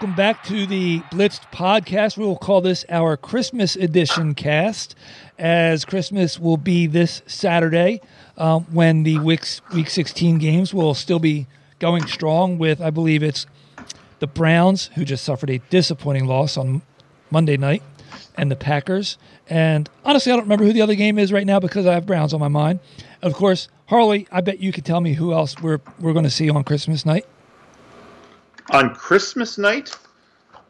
Welcome back to the Blitzed podcast. We will call this our Christmas edition cast, as Christmas will be this Saturday um, when the week, week 16 games will still be going strong with, I believe it's the Browns, who just suffered a disappointing loss on Monday night, and the Packers. And honestly, I don't remember who the other game is right now because I have Browns on my mind. Of course, Harley, I bet you could tell me who else we're, we're going to see on Christmas night on Christmas night?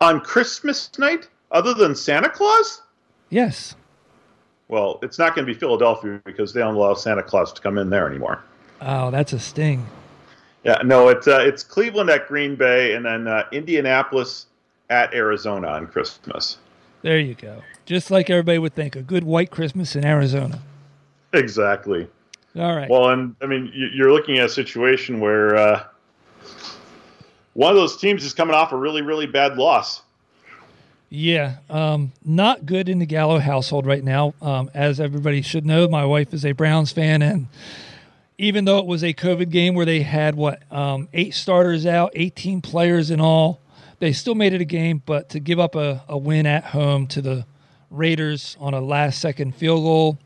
On Christmas night, other than Santa Claus? Yes. Well, it's not going to be Philadelphia because they don't allow Santa Claus to come in there anymore. Oh, that's a sting. Yeah, no, it's uh, it's Cleveland at Green Bay, and then uh, Indianapolis at Arizona on Christmas. There you go. Just like everybody would think, a good white Christmas in Arizona. Exactly. All right. Well, and I mean, you're looking at a situation where uh, one of those teams is coming off a really, really bad loss. Yeah, um, not good in the Gallo household right now. Um, as everybody should know, my wife is a Browns fan, and even though it was a COVID game where they had what um, eight starters out, 18 players in all, they still made it a game. But to give up a, a win at home to the Raiders on a last-second field goal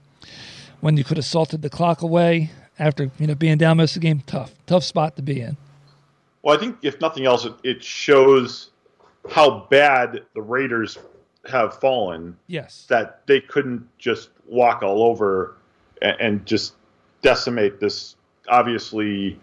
when you could have salted the clock away after you know being down most of the game, tough, tough spot to be in. Well, I think if nothing else, it, it shows how bad the Raiders have fallen. Yes. That they couldn't just walk all over and, and just decimate this obviously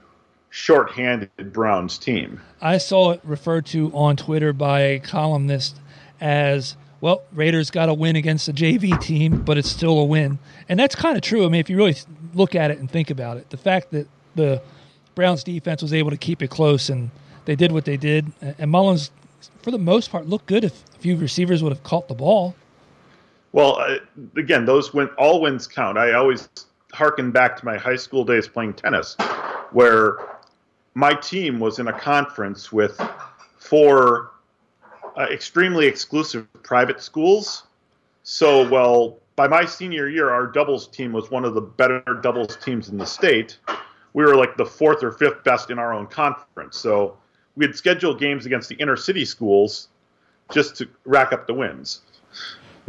short-handed Browns team. I saw it referred to on Twitter by a columnist as well, Raiders got a win against a JV team, but it's still a win. And that's kind of true. I mean, if you really look at it and think about it, the fact that the Browns defense was able to keep it close, and they did what they did. And Mullens, for the most part, looked good if a few receivers would have caught the ball. Well, uh, again, those win all wins count. I always harken back to my high school days playing tennis, where my team was in a conference with four uh, extremely exclusive private schools. So, well, by my senior year, our doubles team was one of the better doubles teams in the state we were like the fourth or fifth best in our own conference. So we had scheduled games against the inner city schools just to rack up the wins.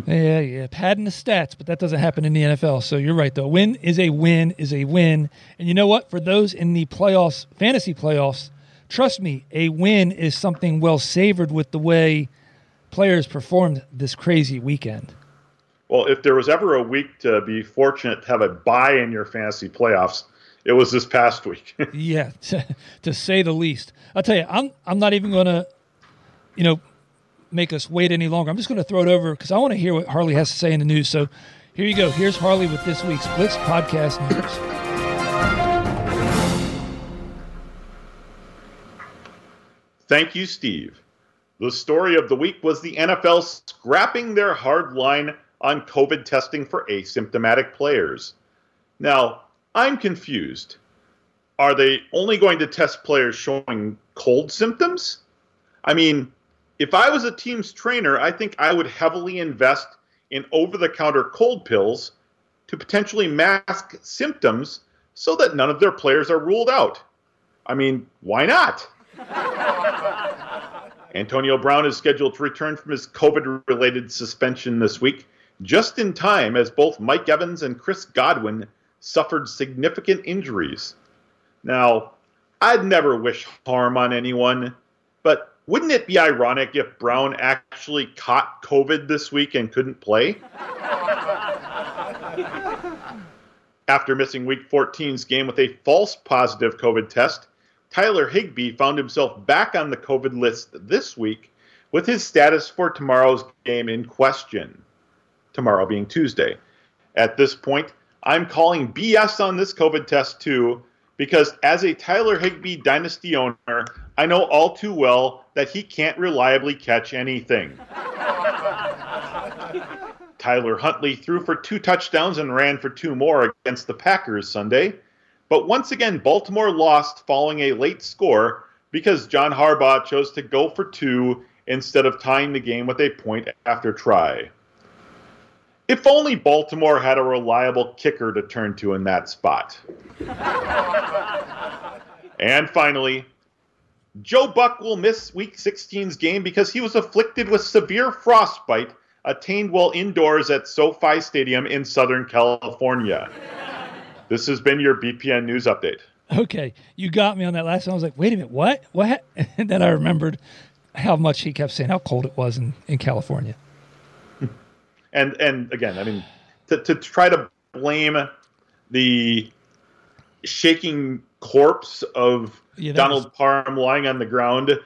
Yeah, yeah, padding the stats, but that doesn't happen in the NFL. So you're right, though. Win is a win is a win, and you know what? For those in the playoffs, fantasy playoffs, trust me, a win is something well savored with the way players performed this crazy weekend. Well, if there was ever a week to be fortunate to have a buy in your fantasy playoffs, it was this past week. yeah, to, to, say the least. I'll tell you, I'm I'm not even going to, you know, make us wait any longer. I'm just going to throw it over because I want to hear what Harley has to say in the news. So here you go. Here's Harley with this week's Blitz podcast news. Thank you, Steve. The story of the week was the NFL scrapping their hard line on COVID testing for asymptomatic players. Now, I'm confused. Are they only going to test players showing cold symptoms? I mean, if I was a team's trainer, I think I would heavily invest in over the counter cold pills to potentially mask symptoms so that none of their players are ruled out. I mean, why not? Antonio Brown is scheduled to return from his COVID related suspension this week, just in time as both Mike Evans and Chris Godwin suffered significant injuries. Now, I'd never wish harm on anyone, but wouldn't it be ironic if Brown actually caught COVID this week and couldn't play? After missing week 14's game with a false positive COVID test, Tyler Higbee found himself back on the COVID list this week with his status for tomorrow's game in question. Tomorrow being Tuesday. At this point, I'm calling BS on this COVID test too, because as a Tyler Higbee dynasty owner, I know all too well that he can't reliably catch anything. Tyler Huntley threw for two touchdowns and ran for two more against the Packers Sunday. But once again, Baltimore lost following a late score because John Harbaugh chose to go for two instead of tying the game with a point after try. If only Baltimore had a reliable kicker to turn to in that spot. and finally, Joe Buck will miss Week 16's game because he was afflicted with severe frostbite attained while indoors at SoFi Stadium in Southern California. This has been your BPN News Update. Okay, you got me on that last one. I was like, wait a minute, what? What? And then I remembered how much he kept saying how cold it was in, in California. And and again, I mean, to, to try to blame the shaking corpse of Donald Parham lying on the ground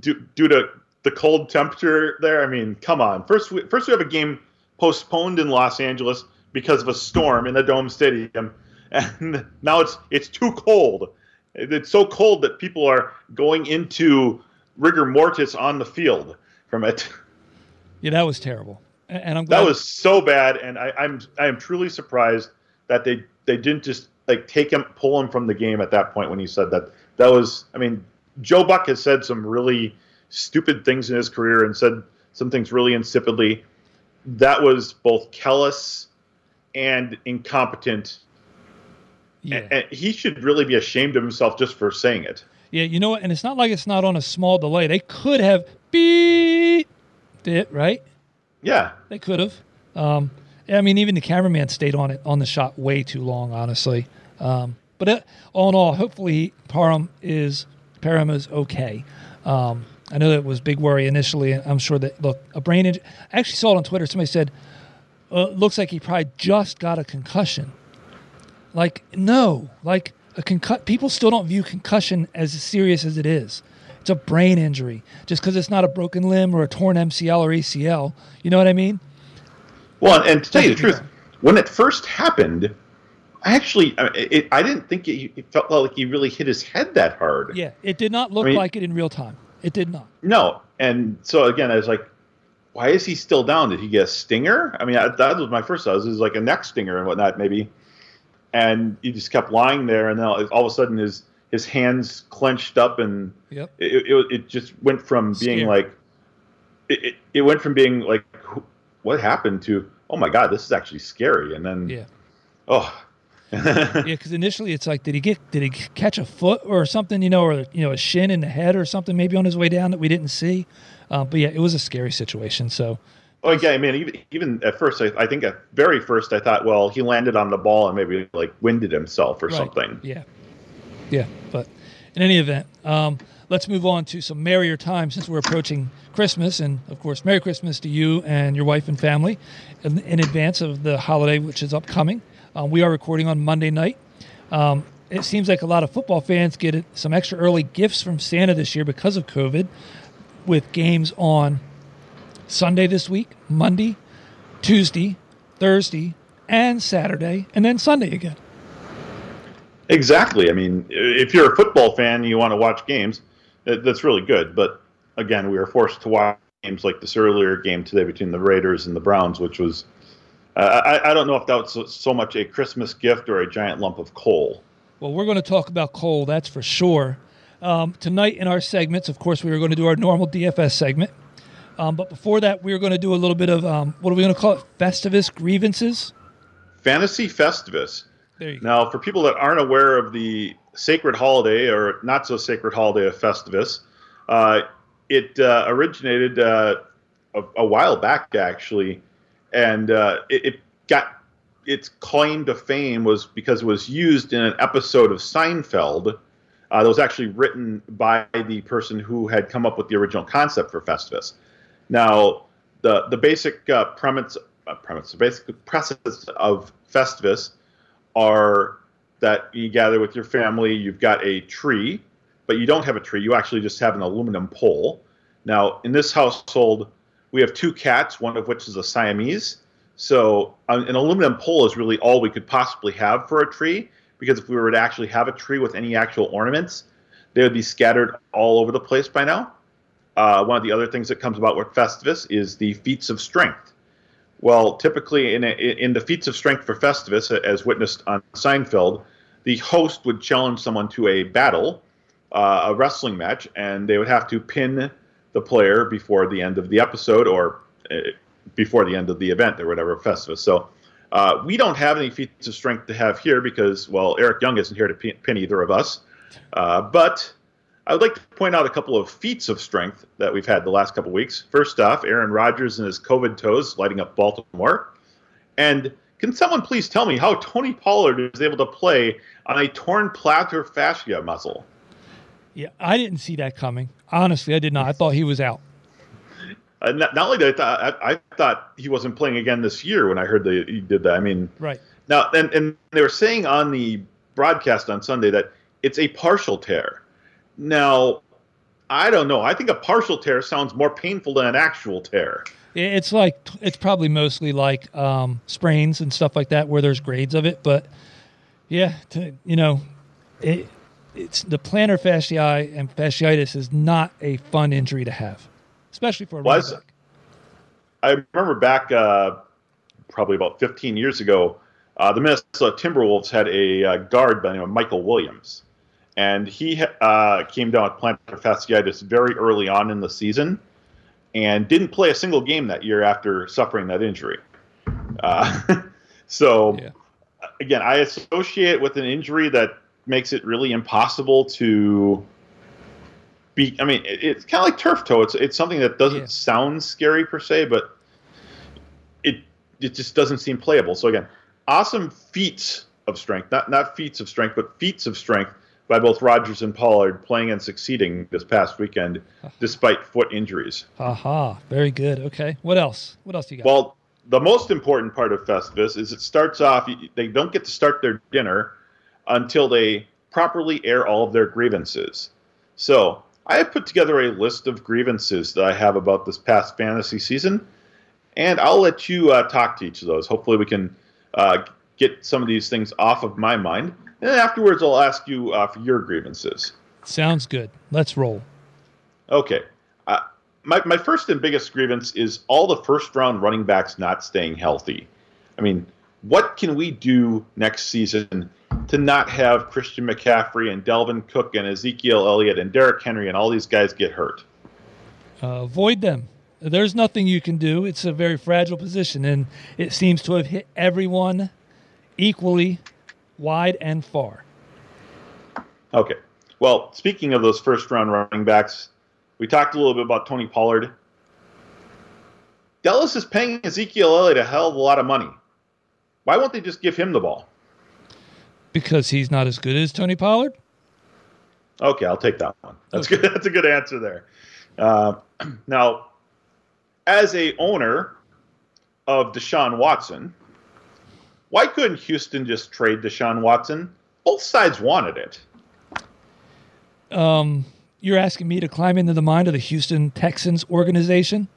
due, due to the cold temperature there. I mean, come on. First, we, first we have a game postponed in Los Angeles because of a storm in the Dome Stadium, and now it's it's too cold. It's so cold that people are going into rigor mortis on the field from it. Yeah, that was terrible. And I'm glad That was so bad, and I, I'm I am truly surprised that they they didn't just like take him pull him from the game at that point when he said that. That was I mean Joe Buck has said some really stupid things in his career and said some things really insipidly. That was both callous and incompetent, yeah. and he should really be ashamed of himself just for saying it. Yeah, you know what? And it's not like it's not on a small delay. They could have beat it, right? Yeah, They could have. Um, I mean, even the cameraman stayed on it on the shot way too long, honestly. Um, but uh, all in all, hopefully Parham is Parham is okay. Um, I know that was big worry initially. and I'm sure that look a brain injury. I actually saw it on Twitter. Somebody said, uh, "Looks like he probably just got a concussion." Like no, like a concussion. People still don't view concussion as serious as it is. It's a brain injury. Just because it's not a broken limb or a torn MCL or ACL, you know what I mean? Well, and to tell you the truth, when it first happened, I actually I, it, I didn't think it, it felt like he really hit his head that hard. Yeah, it did not look I mean- like it in real time. It did not. No, and so again, I was like, why is he still down? Did he get a stinger? I mean, I, that was my first thought. It was like a neck stinger and whatnot, maybe. And he just kept lying there, and then all of a sudden his his hands clenched up, and Yep. it, it, it just went from being Scary. like, it, it, it went from being like, what happened to, oh my god, this is actually scary, and then, Yeah. oh, Yeah, because initially it's like, did he get, did he catch a foot or something, you know, or you know, a shin in the head or something, maybe on his way down that we didn't see. Uh, but yeah, it was a scary situation. So Oh yeah, I mean, even even at first, I, I think at very first, I thought, well, he landed on the ball and maybe like winded himself or Right. something. Yeah, yeah. But in any event, um, let's move on to some merrier times since we're approaching Christmas, and of course, Merry Christmas to you and your wife and family in, in advance of the holiday which is upcoming. Uh, we are recording on Monday night. Um, it seems like a lot of football fans get some extra early gifts from Santa this year because of COVID, with games on Sunday this week, Monday, Tuesday, Thursday, and Saturday, and then Sunday again. Exactly. I mean, if you're a football fan, you want to watch games. That's really good. But again, we were forced to watch games like this earlier game today between the Raiders and the Browns, which was. Uh, I, I don't know if that was so, so much a Christmas gift or a giant lump of coal. Well, we're going to talk about coal, that's for sure. Um, tonight in our segments, of course, we are going to do our normal DFS segment. Um, but before that, we are going to do a little bit of um, what are we going to call it? Festivus grievances. Fantasy Festivus. There you go. Now, for people that aren't aware of the sacred holiday or not so sacred holiday of Festivus, uh, it uh, originated uh, a, a while back, actually, and uh, it, it got its claim to fame was because it was used in an episode of Seinfeld uh, that was actually written by the person who had come up with the original concept for Festivus. Now, the the basic uh, premise, premise, the basic premise of Festivus are that you gather with your family, you've got a tree, but you don't have a tree. You actually just have an aluminum pole. Now, in this household, we have two cats, one of which is a Siamese. So, an aluminum pole is really all we could possibly have for a tree. because if we were to actually have a tree with any actual ornaments, they would be scattered all over the place by now. Uh, one of the other things that comes about with Festivus is the feats of strength. Well, typically in, a, in the feats of strength for Festivus, as witnessed on Seinfeld, the host would challenge someone to a battle, uh, a wrestling match, and they would have to pin the player before the end of the episode or uh, before the end of the event or whatever Festivus. So uh, we don't have any feats of strength to have here because, well, Eric Young isn't here to pin either of us. Uh, but I would like to point out a couple of feats of strength that we've had the last couple of weeks. First off, Aaron Rodgers and his COVID toes lighting up Baltimore. And can someone please tell me how Tony Pollard is able to play on a torn plantar fascia muscle? Yeah, I didn't see that coming. Honestly, I did not. I thought he was out. Uh, not, not, only did I thought I, I, thought he wasn't playing again this year when I heard that he did that. I mean, right now, and and they were saying on the broadcast on Sunday that it's a partial tear. Now, I don't know. I think a partial tear sounds more painful than an actual tear. It's like it's probably mostly like um, sprains and stuff like that, where there's grades of it. But yeah, to, you know, it, it's the plantar fasciitis and fasciitis is not a fun injury to have especially for a Was, I remember back uh, probably about 15 years ago, uh, the Minnesota Timberwolves had a uh, guard by the name of Michael Williams, and he uh, came down with plantar fasciitis very early on in the season, and didn't play a single game that year after suffering that injury. Uh, so, yeah. again, I associate with an injury that makes it really impossible to be. I mean, it, it's kind of like turf toe. It's it's something that doesn't yeah. sound scary per se, but it it just doesn't seem playable. So again, awesome feats of strength, not not feats of strength, but feats of strength by both Rodgers and Pollard playing and succeeding this past weekend despite foot injuries. Aha, very good. Okay, what else? What else do you got? Well, the most important part of Festivus is it starts off. They don't get to start their dinner until they properly air all of their grievances. So I have put together a list of grievances that I have about this past fantasy season, and I'll let you uh, talk to each of those. Hopefully, we can uh, get some of these things off of my mind. And afterwards, I'll ask you uh, for your grievances. Sounds good. Let's roll. Okay. Uh, my, my first and biggest grievance is all the first round running backs not staying healthy. I mean, what can we do next season to not have Christian McCaffrey and Dalvin Cook and Ezekiel Elliott and Derrick Henry and all these guys get hurt? Uh, avoid them. There's nothing you can do. It's a very fragile position, and it seems to have hit everyone equally, wide and far. Okay. Well, speaking of those first round running backs, we talked a little bit about Tony Pollard. Dallas is paying Ezekiel Elliott a hell of a lot of money. Why won't they just give him the ball? Because he's not as good as Tony Pollard. Okay, I'll take that one. That's okay. good. That's a good answer there. Uh, now, as a owner of Deshaun Watson, why couldn't Houston just trade Deshaun Watson? Both sides wanted it. Um, you're asking me to climb into the mind of the Houston Texans organization?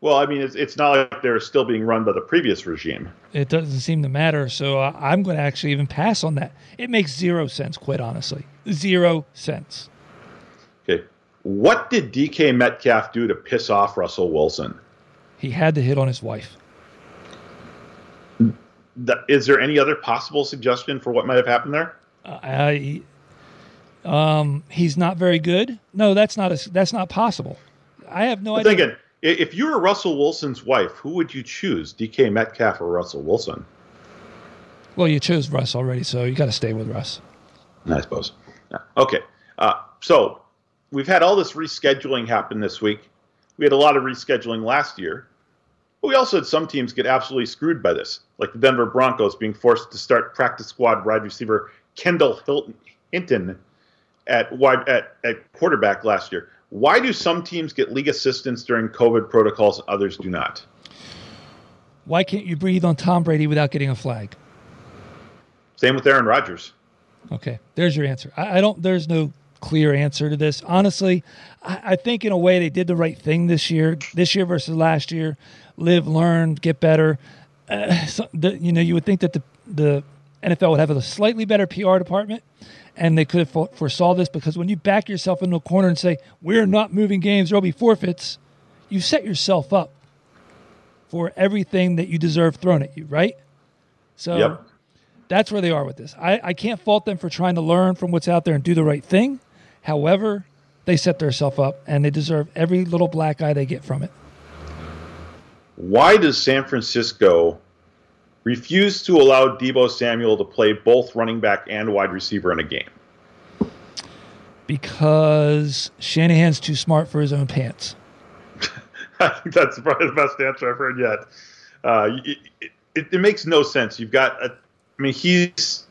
Well, I mean, it's, it's not like they're still being run by the previous regime. It doesn't seem to matter. So I'm going to actually even pass on that. It makes zero sense, quite honestly. Zero sense. Okay. What did DK Metcalf do to piss off Russell Wilson? He had to hit on his wife. Is there any other possible suggestion for what might have happened there? Uh, I, um, he's not very good. No, that's not a, that's not possible. I have no I'm idea. Thinking, if you were Russell Wilson's wife, who would you choose, DK Metcalf or Russell Wilson? Well, you chose Russ already, so you got to stay with Russ. I suppose. Yeah. Okay. Uh, so we've had all this rescheduling happen this week. We had a lot of rescheduling last year. But we also had some teams get absolutely screwed by this, like the Denver Broncos being forced to start practice squad wide receiver Kendall Hilton, Hinton at wide at, at quarterback last year. Why do some teams get league assistance during COVID protocols and others do not? Why can't you breathe on Tom Brady without getting a flag? Same with Aaron Rodgers. Okay, there's your answer. I, I don't. There's no clear answer to this. Honestly, I, I, think in a way they did the right thing this year. This year versus last year, live, learn, get better. Uh, so the, you know, you would think that the the NFL would have a slightly better PR department, and they could have fo- foresaw this because when you back yourself into a corner and say we're not moving games, there'll be forfeits, you set yourself up for everything that you deserve thrown at you, right? So Yep. that's where they are with this. I, I can't fault them for trying to learn from what's out there and do the right thing. However, they set themselves up and they deserve every little black eye they get from it. Why does San Francisco refuse to allow Deebo Samuel to play both running back and wide receiver in a game? Because Shanahan's too smart for his own pants. I think that's probably the best answer I've heard yet. Uh, it, it, it makes no sense. You've got, a, I mean, he's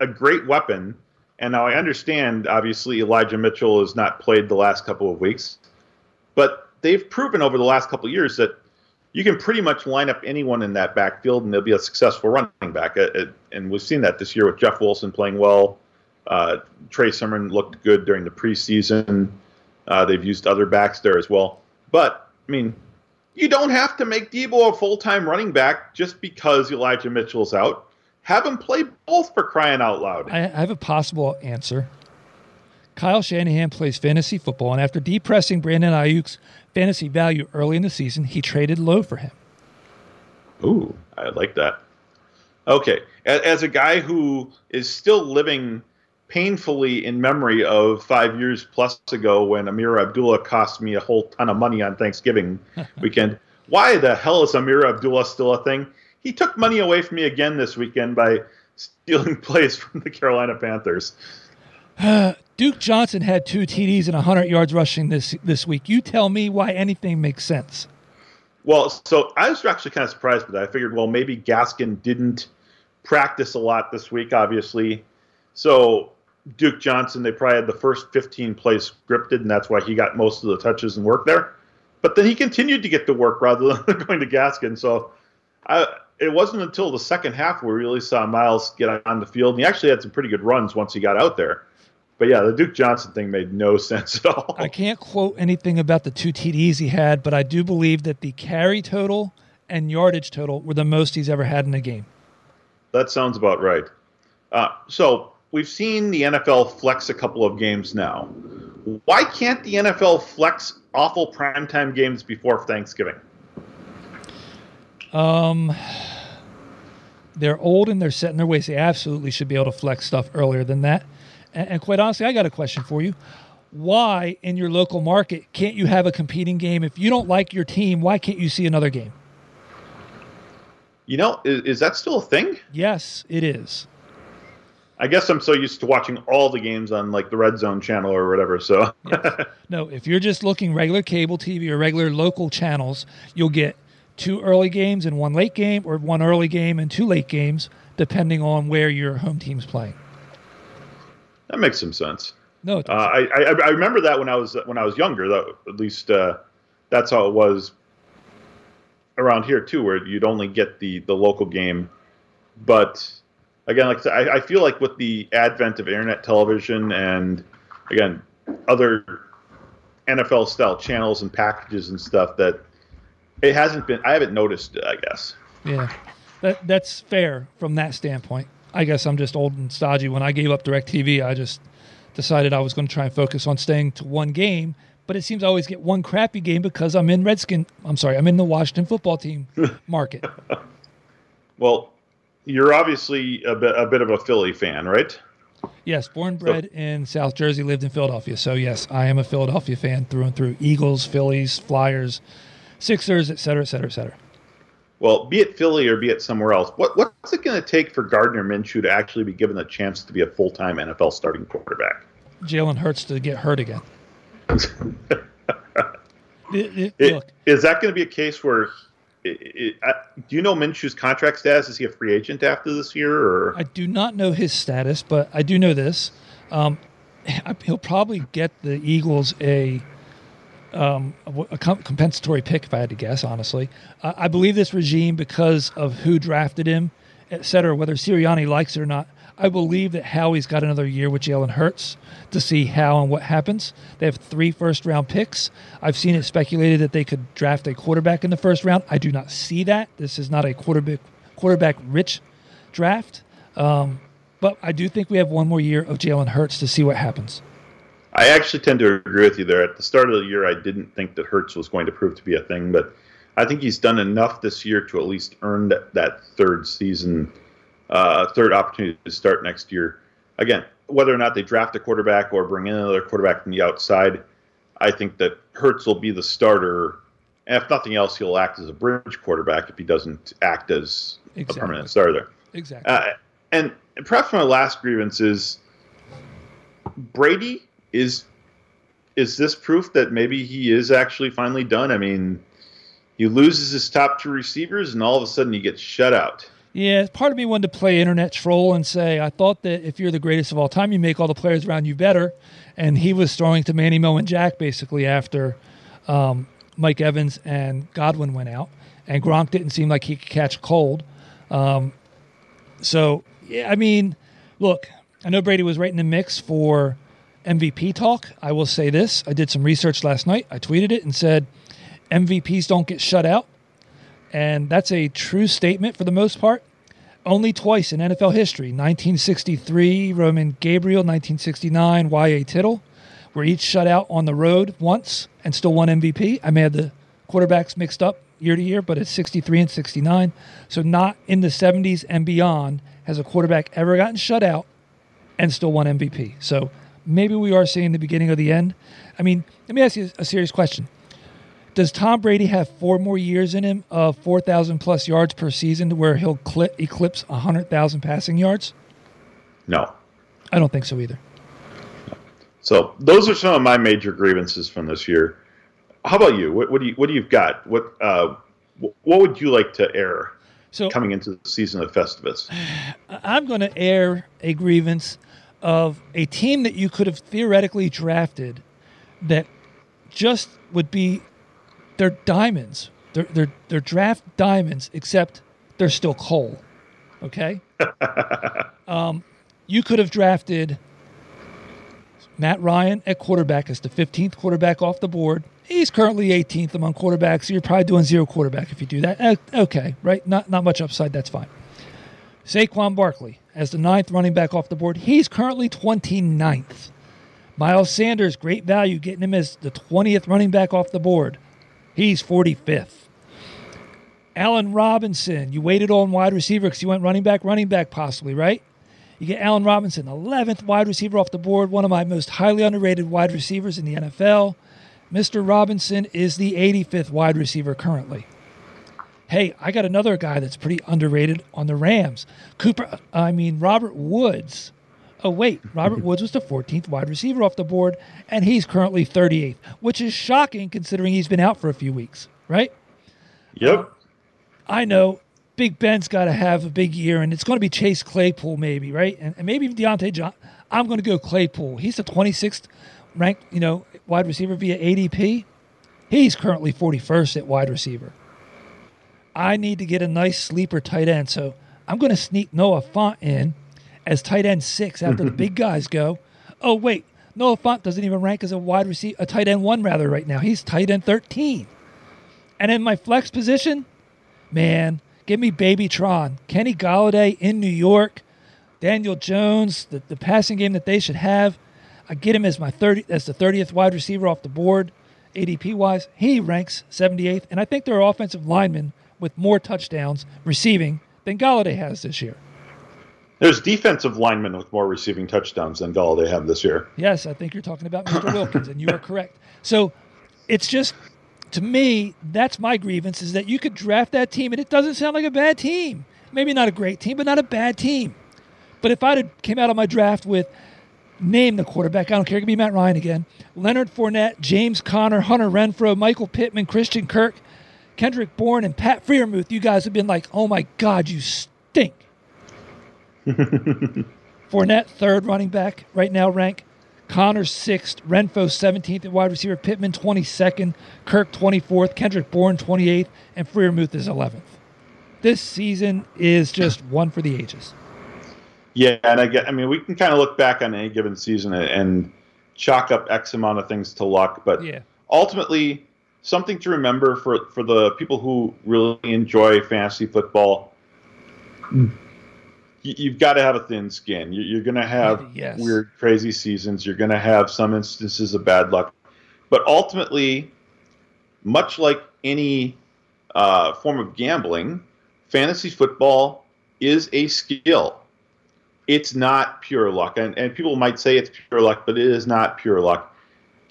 a great weapon, and now I understand. Obviously, Elijah Mitchell has not played the last couple of weeks, but they've proven over the last couple of years that you can pretty much line up anyone in that backfield, and they'll be a successful running back. Uh, uh, and we've seen that this year with Jeff Wilson playing well. Uh, Trey Sermon looked good during the preseason. Uh, they've used other backs there as well. But I mean, you don't have to make Deebo a full time running back just because Elijah Mitchell's out. Have him play both for crying out loud. I I have a possible answer. Kyle Shanahan plays fantasy football, and after depressing Brandon Aiyuk's fantasy value early in the season, he traded low for him. Ooh, I like that. Okay, A- as a guy who is still living painfully in memory of five years plus ago when Ameer Abdullah cost me a whole ton of money on Thanksgiving weekend, why the hell is Ameer Abdullah still a thing? He took money away from me again this weekend by stealing plays from the Carolina Panthers. Duke Johnson had two TDs and 100 yards rushing this this week. You tell me why anything makes sense. Well, so I was actually kind of surprised by that. I figured, well, maybe Gaskin didn't practice a lot this week, obviously. So Duke Johnson, they probably had the first 15 plays scripted, and that's why he got most of the touches and work there. But then he continued to get the work rather than going to Gaskin. So I, it wasn't until the second half where we really saw Myles get on the field. And he actually had some pretty good runs once he got out there. But yeah, the Duke Johnson thing made no sense at all. I can't quote anything about the two TDs he had, but I do believe that the carry total and yardage total were the most he's ever had in a game. That sounds about right. Uh, so we've seen the NFL flex a couple of games now. Why can't the NFL flex awful primetime games before Thanksgiving? Um, they're old and they're set in their ways. They absolutely should be able to flex stuff earlier than that. And, and quite honestly, I got a question for you. Why in your local market can't you have a competing game? If you don't like your team, why can't you see another game? You know, is, is that still a thing? Yes, it is. I guess I'm so used to watching all the games on like the Red Zone channel or whatever. So No, if you're just looking regular cable TV or regular local channels, you'll get two early games and one late game, or one early game and two late games, depending on where your home team's playing. that makes some sense. No, Uh, I, I I remember that when I was when I was younger. That at least uh, that's how it was around here too, where you'd only get the the local game. But again, like I, said, I I feel like with the advent of internet television and again other NFL style channels and packages and stuff, that it hasn't been. I haven't noticed it. I guess. Yeah, that that's fair from that standpoint. I guess I'm just old and stodgy. When I gave up Directv, I just decided I was going to try and focus on staying to one game. But it seems I always get one crappy game because I'm in Redskin. I'm sorry, I'm in the Washington football team market. Well, you're obviously a bit a bit of a Philly fan, right? Yes, born bred in South Jersey, lived in Philadelphia. So yes, I am a Philadelphia fan through and through. Eagles, Phillies, Flyers, Sixers, et cetera, et cetera, et cetera. Well, be it Philly or be it somewhere else, what what's it going to take for Gardner Minshew to actually be given the chance to be a full time NFL starting quarterback? Jalen Hurts to get hurt again. It- it- It- look, Is that going to be a case where? It, it, I, do you know Minshew's contract status? Is he a free agent after this year, or I do not know his status, but I do know this. Um, he'll probably get the Eagles a um, a, compensatory pick, if I had to guess, honestly. Uh, I believe this regime, because of who drafted him, et cetera, whether Sirianni likes it or not, I believe that Howie's got another year with Jalen Hurts to see how and what happens. They have three first round picks. I've seen it speculated that they could draft a quarterback in the first round. I do not see that. This is not a quarterback quarterback rich draft. Um, but I do think we have one more year of Jalen Hurts to see what happens. I actually tend to agree with you there. At the start of the year, I didn't think that Hurts was going to prove to be a thing, but I think he's done enough this year to at least earn that, that third season, uh, third opportunity to start next year. Again, whether or not they draft a quarterback or bring in another quarterback from the outside, I think that Hurts will be the starter. And if nothing else, he'll act as a bridge quarterback if he doesn't act as exactly. a permanent starter. Exactly. Uh, and perhaps my last grievance is Brady is is this proof that maybe he is actually finally done? I mean, he loses his top two receivers, and all of a sudden he gets shut out. Yeah, part of me wanted to play internet troll and say I thought that if you're the greatest of all time, you make all the players around you better. And he was throwing to Manny Mo and Jack basically after um, Mike Evans and Godwin went out, and Gronk didn't seem like he could catch cold. Um, so yeah, I mean, look, I know Brady was right in the mix for MVP talk. I will say this: I did some research last night. I tweeted it and said MVPs don't get shut out. And that's a true statement for the most part. Only twice in NFL history 1963, Roman Gabriel, 1969, Y.A. Tittle were each shut out on the road once and still won MVP. I may have the quarterbacks mixed up year to year, but it's 63 and 69. So, not in the 70s and beyond has a quarterback ever gotten shut out and still won MVP. So, maybe we are seeing the beginning of the end. I mean, let me ask you a serious question. Does Tom Brady have four more years in him of 4,000 plus yards per season to where he'll clip, eclipse 100,000 passing yards? No. I don't think so either. So those are some of my major grievances from this year. How about you? What, what do you what do you've got? What uh, what would you like to air so, coming into the season of Festivus? I'm going to air a grievance of a team that you could have theoretically drafted that just would be they're diamonds. They're they're they're draft diamonds, except they're still coal. Okay. um, you could have drafted Matt Ryan at quarterback as the 15th quarterback off the board. He's currently 18th among quarterbacks. So you're probably doing zero quarterback if you do that. Okay, right? Not not much upside. That's fine. Saquon Barkley as the ninth running back off the board. He's currently 29th. Miles Sanders, great value, getting him as the 20th running back off the board. He's 45th. Allen Robinson, you waited on wide receiver because you went running back, running back possibly, right? You get Allen Robinson, 11th wide receiver off the board, one of my most highly underrated wide receivers in the NFL. Mr. Robinson is the 85th wide receiver currently. Hey, I got another guy that's pretty underrated on the Rams. Cooper, I mean, Robert Woods. Oh, wait, Robert Woods was the 14th wide receiver off the board, and he's currently 38th, which is shocking considering he's been out for a few weeks, right? Yep. Uh, I know Big Ben's got to have a big year, and it's going to be Chase Claypool, maybe, right? And, and maybe Diontae John. I'm going to go Claypool. He's the 26th ranked, you know, wide receiver via ADP. He's currently 41st at wide receiver. I need to get a nice sleeper tight end, so I'm going to sneak Noah Fant in as tight end six after the big guys go. Oh wait, Noah Fant doesn't even rank as a wide receiver, a tight end one rather right now. He's tight end thirteen. And in my flex position, man, give me Baby Tron, Kenny Golladay in New York, Daniel Jones, the, the passing game that they should have. I get him as my thirty as the thirtieth wide receiver off the board, ADP wise. He ranks 78th, and I think there are offensive linemen with more touchdowns receiving than Golladay has this year. There's defensive linemen with more receiving touchdowns than Golladay have this year. Yes, I think you're talking about Mr. Wilkins, and you are correct. So it's just to me, that's my grievance is that you could draft that team and it doesn't sound like a bad team. Maybe not a great team, but not a bad team. But if I had came out of my draft with name the quarterback, I don't care, it could be Matt Ryan again, Leonard Fournette, James Conner, Hunter Renfrow, Michael Pittman, Christian Kirk, Kendrick Bourne, and Pat Freiermuth, you guys have been like, oh my God, you stink. Fournette, third running back, right now rank. Conner, sixth. Renfrow, 17th at wide receiver. Pittman, 22nd. Kirk, 24th. Kendrick Bourne, 28th. And Freiermuth is 11th. This season is just one for the ages. Yeah, and I get. I mean, we can kind of look back on any given season and chalk up X amount of things to luck, but yeah. ultimately, something to remember for for the people who really enjoy fantasy football you, have got to have a thin skin. You, you're going to have yes. weird, crazy seasons. You're going to have some instances of bad luck, but ultimately, much like any uh, form of gambling, fantasy football is a skill. It's not pure luck, and, and people might say it's pure luck, but it is not pure luck.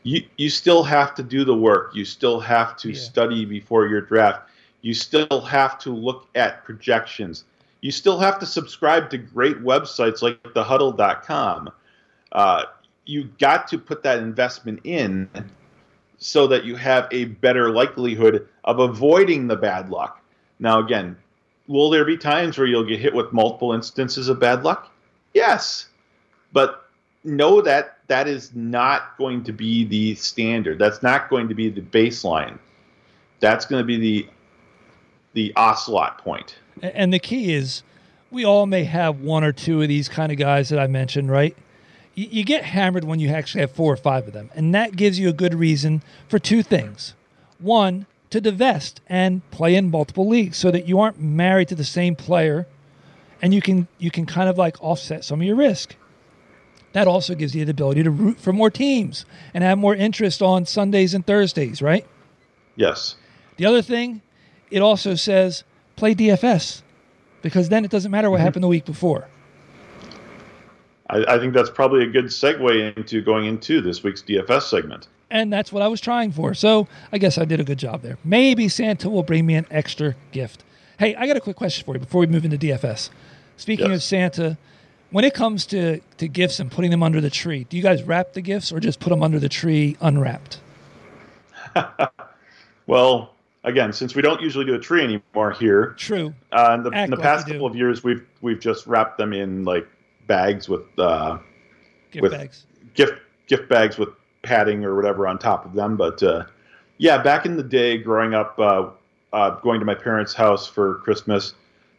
You you still have to do the work. You still have to Yeah. study before your draft. You still have to look at projections. You still have to subscribe to great websites like thehuddle.com. Uh, you got to put that investment in so that you have a better likelihood of avoiding the bad luck. Now, again, will there be times where you'll get hit with multiple instances of bad luck? Yes. But know that that is not going to be the standard. That's not going to be the baseline. That's going to be the the ocelot point. And the key is, we all may have one or two of these kind of guys that I mentioned, right? You, you get hammered when you actually have four or five of them, and that gives you a good reason for two things. One, to divest and play in multiple leagues, so that you aren't married to the same player, and you can you can kind of like offset some of your risk. That also gives you the ability to root for more teams and have more interest on Sundays and Thursdays, right? Yes. The other thing, it also says play DFS because then it doesn't matter what mm-hmm. happened the week before. I, I think that's probably a good segue into going into this week's DFS segment. And that's what I was trying for. So I guess I did a good job there. Maybe Santa will bring me an extra gift. Hey, I got a quick question for you before we move into DFS. Speaking Yes. of Santa, when it comes to, to gifts and putting them under the tree, do you guys wrap the gifts or just put them under the tree unwrapped? Well, again, since we don't usually do a tree anymore here, True. uh, in the, in the like past couple of years, we've we've just wrapped them in like bags with uh, Gift With- bags. gift gift bags with padding or whatever on top of them. But uh, yeah, back in the day, growing up, uh, uh, going to my parents' house for Christmas,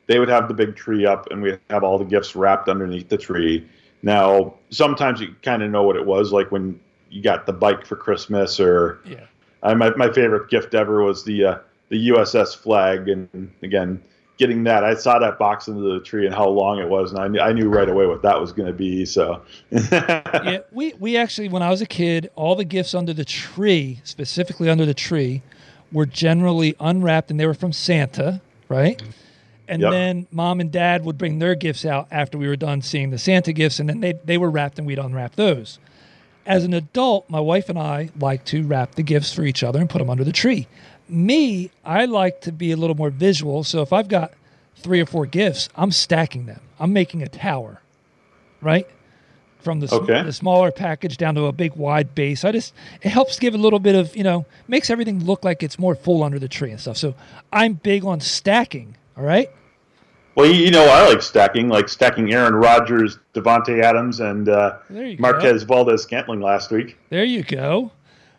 they would have the big tree up, and we'd have all the gifts wrapped underneath the tree. Now, sometimes you kind of know what it was, like when you got the bike for Christmas, or Yeah. uh, my my favorite gift ever was the uh, the USS flag, and again. Getting that, I saw that box under the tree and how long it was, and I knew, I knew right away what that was going to be. So, yeah, we we actually when I was a kid, all the gifts under the tree, specifically under the tree, were generally unwrapped and they were from Santa, right? And Yep. then mom and dad would bring their gifts out after we were done seeing the Santa gifts, and then they they were wrapped and we'd unwrap those. As an adult, my wife and I like to wrap the gifts for each other and put them under the tree. Me, I like to be a little more visual. So if I've got three or four gifts, I'm stacking them. I'm making a tower, right? From the, sm- the smaller package down to a big wide base. I just it helps give a little bit of you know makes everything look like it's more full under the tree and stuff. So I'm big on stacking. All right. Well, you you know, I like stacking, like stacking Aaron Rodgers, Davante Adams, and uh, There you go. Marquez Valdes-Scantling last week. There you go.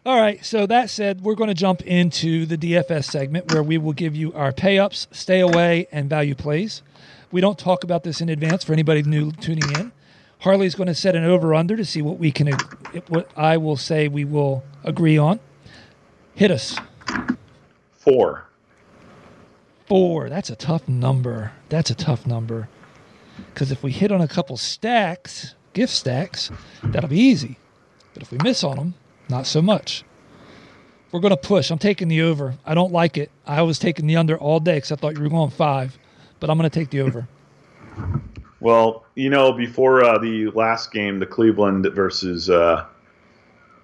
All right. So that said, we're going to jump into the DFS segment where we will give you our pay ups, stay away, and value plays. We don't talk about this in advance for anybody new tuning in. Harley's going to set an over under to see what we can, what I will say we will agree on. Hit us. Four. Four. That's a tough number. That's a tough number. Because if we hit on a couple stacks, gift stacks, that'll be easy. But if we miss on them, not so much. We're going to push. I'm taking the over. I don't like it. I was taking the under all day because I thought you were going five, but I'm going to take the over. Well, you know, before uh, the last game, the Cleveland versus uh,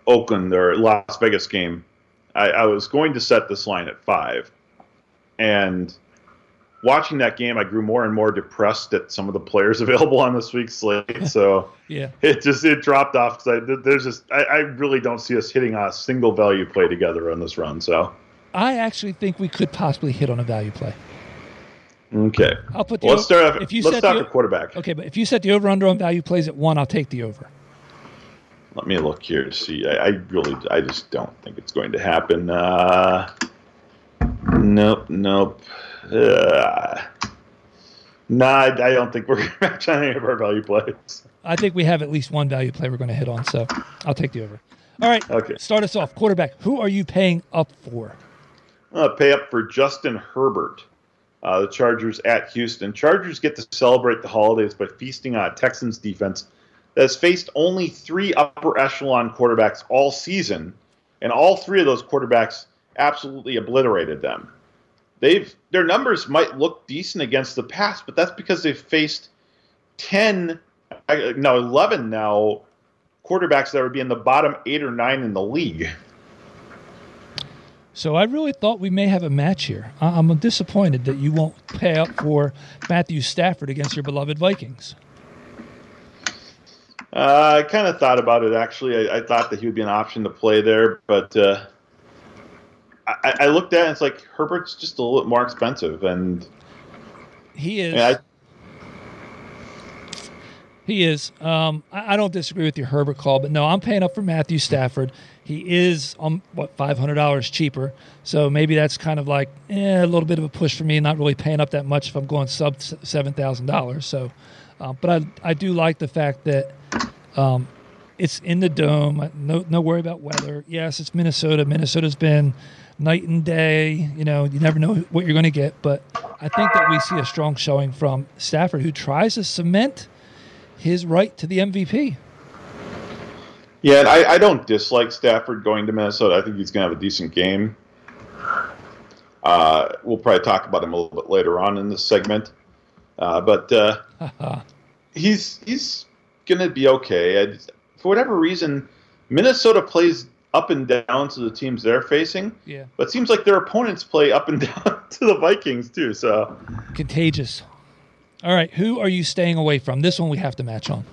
Oakland or Las Vegas game, I, I was going to set this line at five. And watching that game, I grew more and more depressed at some of the players available on this week's slate. So Yeah. it just it dropped off because there's just I, I really don't see us hitting on a single value play together on this run. So I actually think we could possibly hit on a value play. okay, I'll put the well, let's start off. if you let's set start the, quarterback. Okay, but if you set the over under on value plays at one, I'll take the over. Let me look here to see. I, I really, I just don't think it's going to happen. Uh, nope, nope. Uh, nah, I, I don't think we're going to match on any of our value plays. I think we have at least one value play we're going to hit on, so I'll take the over. All right, Okay. start us off. Quarterback, who are you paying up for? To pay up for Justin Herbert. Uh, the Chargers at Houston. Chargers get to celebrate the holidays by feasting on a Texans defense that has faced only three upper echelon quarterbacks all season, and all three of those quarterbacks absolutely obliterated them. They've their numbers might look decent against the pass, but that's because they've faced ten, no eleven now quarterbacks that would be in the bottom eight or nine in the league. So I really thought we may have a match here. I'm disappointed that you won't pay up for Matthew Stafford against your beloved Vikings. Uh, I kind of thought about it actually. I, I, thought that he would be an option to play there, but uh, I, I, looked at it and it's like Herbert's just a little bit more expensive, and he is. I, he is. Um, I, don't disagree with your Herbert call, but no, I'm paying up for Matthew Stafford. He is um what five hundred dollars cheaper, so maybe that's kind of like eh, a little bit of a push for me. Not really paying up that much if I'm going sub seven thousand dollars. So, uh, but I I do like the fact that um, it's in the dome. No no worry about weather. Yes, it's Minnesota. Minnesota's been night and day. You know, you never know what you're going to get. But I think that we see a strong showing from Stafford, who tries to cement his right to the MVP. Yeah, and I, I don't dislike Stafford going to Minnesota. I think he's going to have a decent game. Uh, we'll probably talk about him a little bit later on in this segment, uh, but uh, he's he's going to be okay. I, for whatever reason, Minnesota plays up and down to the teams they're facing. Yeah, but it seems like their opponents play up and down to the Vikings too. So contagious. All right, who are you staying away from? This one we have to match on.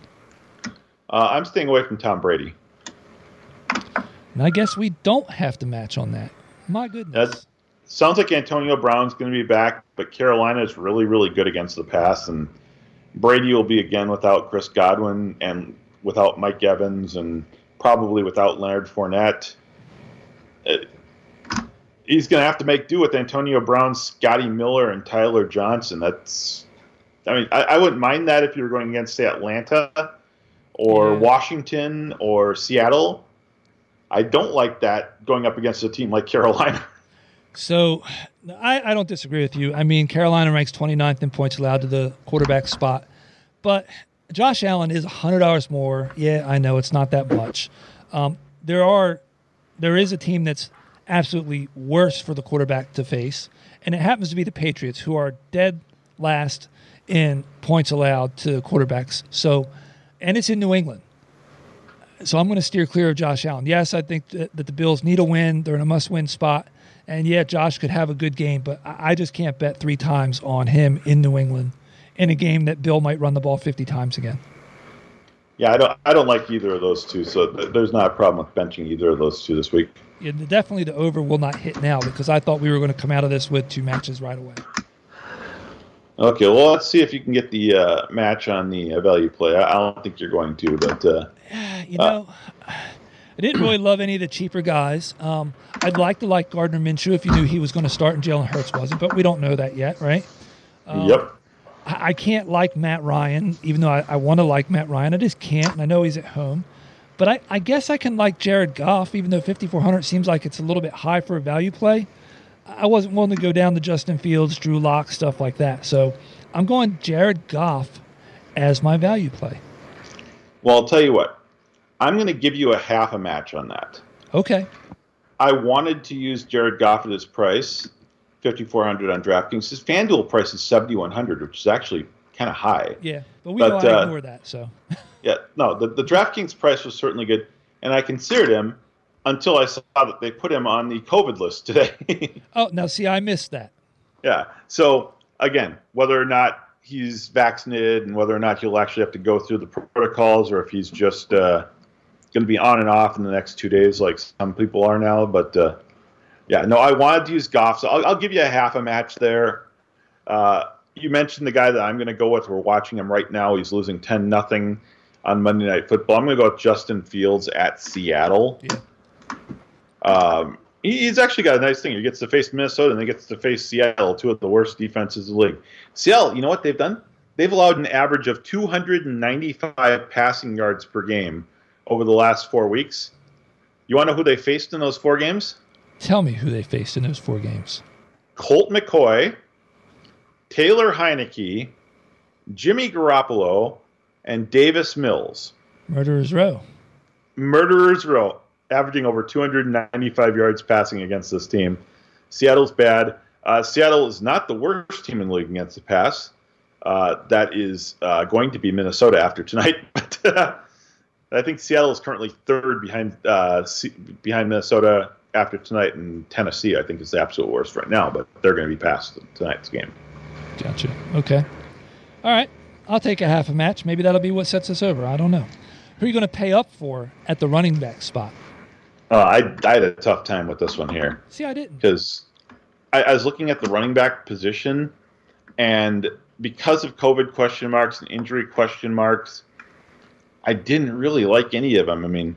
Uh, I'm staying away from Tom Brady. And I guess we don't have to match on that. My goodness. That sounds like Antonio Brown's going to be back, but Carolina is really, really good against the pass, and Brady will be again without Chris Godwin and without Mike Evans and probably without Leonard Fournette. It, he's going to have to make do with Antonio Brown, Scotty Miller, and Tyler Johnson. That's, I mean, I, I wouldn't mind that if you were going against, say, Atlanta or yeah. Washington or Seattle. I don't like that going up against a team like Carolina. So I, I don't disagree with you. I mean, Carolina ranks 29th in points allowed to the quarterback spot, but Josh Allen is $100 more. Yeah, I know it's not that much. Um, there are, there is a team that's absolutely worse for the quarterback to face, and it happens to be the Patriots, who are dead last in points allowed to quarterbacks. So, and it's in New England. So I'm going to steer clear of Josh Allen. Yes, I think that, that the Bills need a win. They're in a must-win spot, and yeah, Josh could have a good game, but I, I just can't bet three times on him in New England in a game that Bill might run the ball 50 times again. Yeah, I don't. I don't like either of those two. So there's not a problem with benching either of those two this week. Yeah, definitely the over will not hit now because I thought we were going to come out of this with two matches right away. Okay, well, let's see if you can get the uh, match on the uh, value play. I, I, don't think you're going to, but uh, you know, I didn't really love any of the cheaper guys. Um, I'd like to like Gardner Minshew if you knew he was going to start and Jalen Hurts wasn't, but we don't know that yet, right? Um, yep. I, can't like Matt Ryan, even though I, I want to like Matt Ryan. I just can't, and I know he's at home. But I, I guess I can like Jared Goff, even though 5,400 seems like it's a little bit high for a value play. I wasn't willing to go down the Justin Fields, Drew Lock, stuff like that. So I'm going Jared Goff as my value play. Well, I'll tell you what. I'm going to give you a half a match on that. Okay. I wanted to use Jared Goff at his price, 5400 on DraftKings. His FanDuel price is 7100 which is actually kind of high. Yeah, but we but, know I uh, ignore that, so. yeah, no, the, the DraftKings price was certainly good, and I considered him until I saw that they put him on the COVID list today. oh, now see, I missed that. Yeah. So again, whether or not he's vaccinated and whether or not he'll actually have to go through the protocols or if he's just uh, going to be on and off in the next two days, like some people are now. But uh, yeah, no, I wanted to use Goff, so I'll, I'll give you a half a match there. Uh, you mentioned the guy that I'm going to go with. We're watching him right now. He's losing ten nothing on Monday Night Football. I'm going to go with Justin Fields at Seattle. Yeah. Um, he's actually got a nice thing. He gets to face Minnesota and he gets to face Seattle, two of the worst defenses in the league. Seattle, you know what they've done? They've allowed an average of 295 passing yards per game over the last four weeks. You want to know who they faced in those four games? Tell me who they faced in those four games. Colt McCoy, Taylor Heinicke, Jimmy Garoppolo, and Davis Mills. Murderers Row. Murderers Row, averaging over 295 yards passing against this team. Seattle's bad. Uh, Seattle is not the worst team in the league against the pass. Uh, that is uh, going to be Minnesota after tonight. I think Seattle is currently third behind uh, behind Minnesota after tonight, in Tennessee I think is the absolute worst right now. But they're going to be past tonight's game. Gotcha. Okay. All right. I'll take a half a match. Maybe that'll be what sets us over. I don't know. Who are you going to pay up for at the running back spot? Uh, I, I had a tough time with this one here. See, I didn't. Because I, I was looking at the running back position, and because of COVID question marks and injury question marks, I didn't really like any of them. I mean,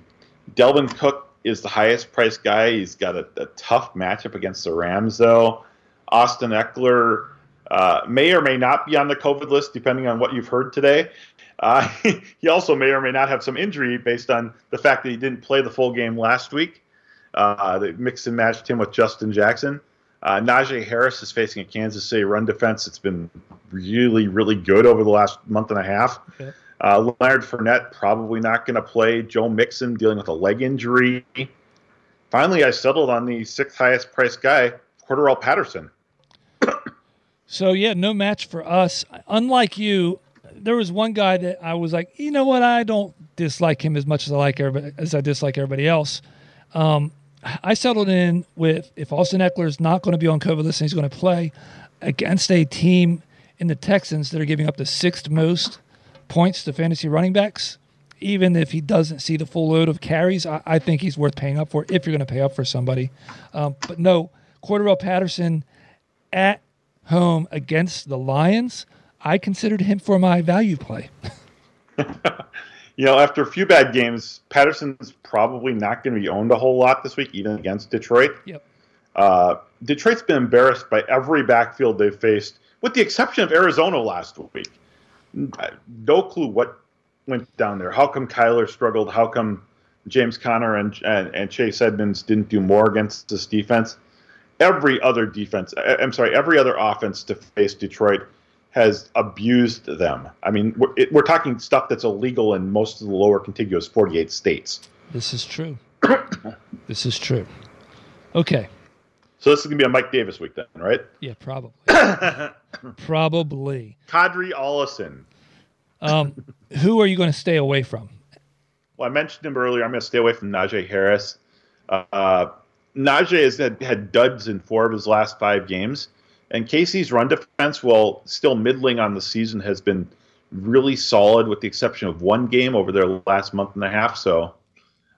Dalvin Cook is the highest priced guy. He's got a, a tough matchup against the Rams, though. Austin Ekeler uh, may or may not be on the COVID list, depending on what you've heard today. Uh, he also may or may not have some injury based on the fact that he didn't play the full game last week. Uh, they mixed and matched him with Justin Jackson. Uh, Najee Harris is facing a Kansas City run defense that's been really, really good over the last month and a half. Okay. Uh, Leonard Fournette probably not going to play. Joe Mixon dealing with a leg injury. Finally, I settled on the sixth highest priced guy, Cordarrelle Patterson. so yeah, no match for us. Unlike you, there was one guy that I was like, you know what, I don't dislike him as much as I like everybody as I dislike everybody else. Um, I settled in with if Austin Ekeler is not going to be on COVID list and he's going to play against a team in the Texans that are giving up the sixth most points to fantasy running backs, even if he doesn't see the full load of carries, I, I think he's worth paying up for if you're going to pay up for somebody. Um, but no, Cordarrelle Patterson at home against the Lions, I considered him for my value play. you know, after a few bad games, Patterson's probably not going to be owned a whole lot this week, even against Detroit. Yep. Uh, Detroit's been embarrassed by every backfield they've faced, with the exception of Arizona last week. No clue what went down there. How come Kyler struggled? How come James Conner and, and, and Chase Edmonds didn't do more against this defense? Every other defense, I'm sorry, every other offense to face Detroit has abused them. I mean, we're, it, we're, talking stuff that's illegal in most of the lower contiguous 48 states. This is true. this is true. Okay. So this is going to be a Mike Davis week then, right? Yeah, probably. probably. Qadree Ollison. Um, who are you going to stay away from? Well, I mentioned him earlier. I'm going to stay away from Najee Harris. Uh, Najee has had, had duds in four of his last five games. And KC's run defense, while still middling on the season, has been really solid with the exception of one game over their last month and a half. So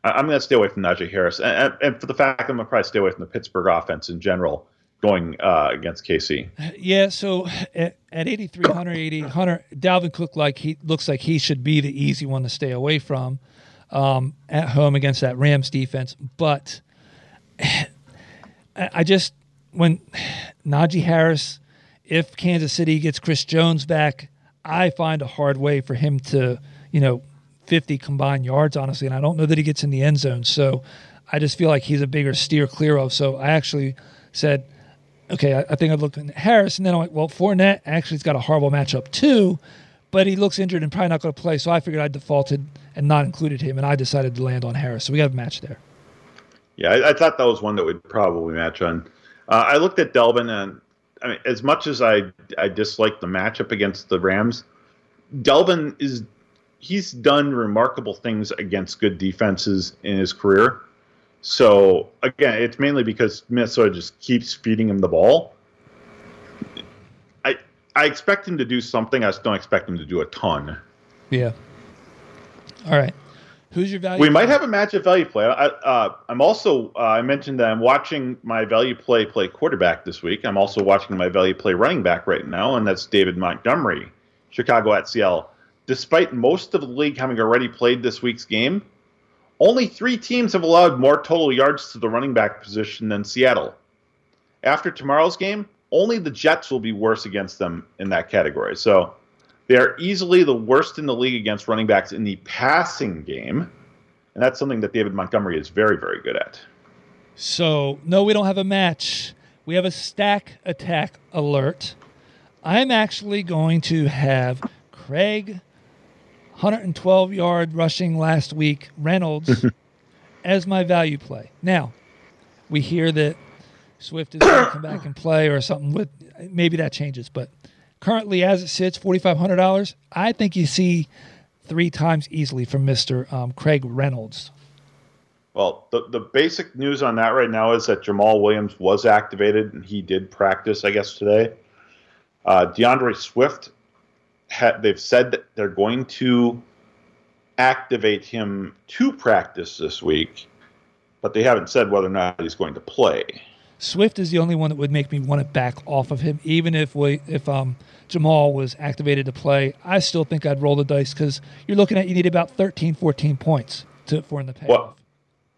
I'm going to stay away from Najee Harris. And, and, for the fact I'm going to probably stay away from the Pittsburgh offense in general going uh, against KC. Yeah, so at, at 8,300, 8,800, Dalvin Cook like he looks like he should be the easy one to stay away from um, at home against that Rams defense. But I just when Najee Harris, if Kansas City gets Chris Jones back, I find a hard way for him to, you know, 50 combined yards, honestly. And I don't know that he gets in the end zone. So I just feel like he's a bigger steer clear of. So I actually said, okay, I, I think I'd look at Harris. And then I'm like, well, Fournette actually has got a horrible matchup too, but he looks injured and probably not going to play. So I figured I defaulted and not included him. And I decided to land on Harris. So we got a match there. Yeah, I, I thought that was one that would probably match on uh, I looked at Dalvin, and I mean, as much as I I dislike the matchup against the Rams, Dalvin is he's done remarkable things against good defenses in his career. So again, it's mainly because Minnesota just keeps feeding him the ball. I I expect him to do something. I just don't expect him to do a ton. Yeah. All right. Who's your value? We might have a match of value play. I, uh, I'm also uh, I mentioned that I'm watching my value play play quarterback this week. I'm also watching my value play running back right now, and that's David Montgomery, Chicago at Seattle. Despite most of the league having already played this week's game, only three teams have allowed more total yards to the running back position than Seattle. After tomorrow's game, only the Jets will be worse against them in that category. So they are easily the worst in the league against running backs in the passing game. And that's something that David Montgomery is very, very good at. So, no, we don't have a match. We have a stack attack alert. I'm actually going to have Craig, 112 yard rushing last week, Reynolds as my value play. Now, we hear that Swift is going to come back and play or something with maybe that changes, but currently as it sits, $4,500, I think you see three times easily from Mr. Um, Craig Reynolds. Well, the, the basic news on that right now is that Jamaal Williams was activated and he did practice, I guess, today. Uh, D'Andre Swift, ha- they've said that they're going to activate him to practice this week, but they haven't said whether or not he's going to play. Swift is the only one that would make me want to back off of him, even if we, if um, Jamaal was activated to play. I still think I'd roll the dice because you're looking at you need about 13, 14 points to for in the payoff. Well,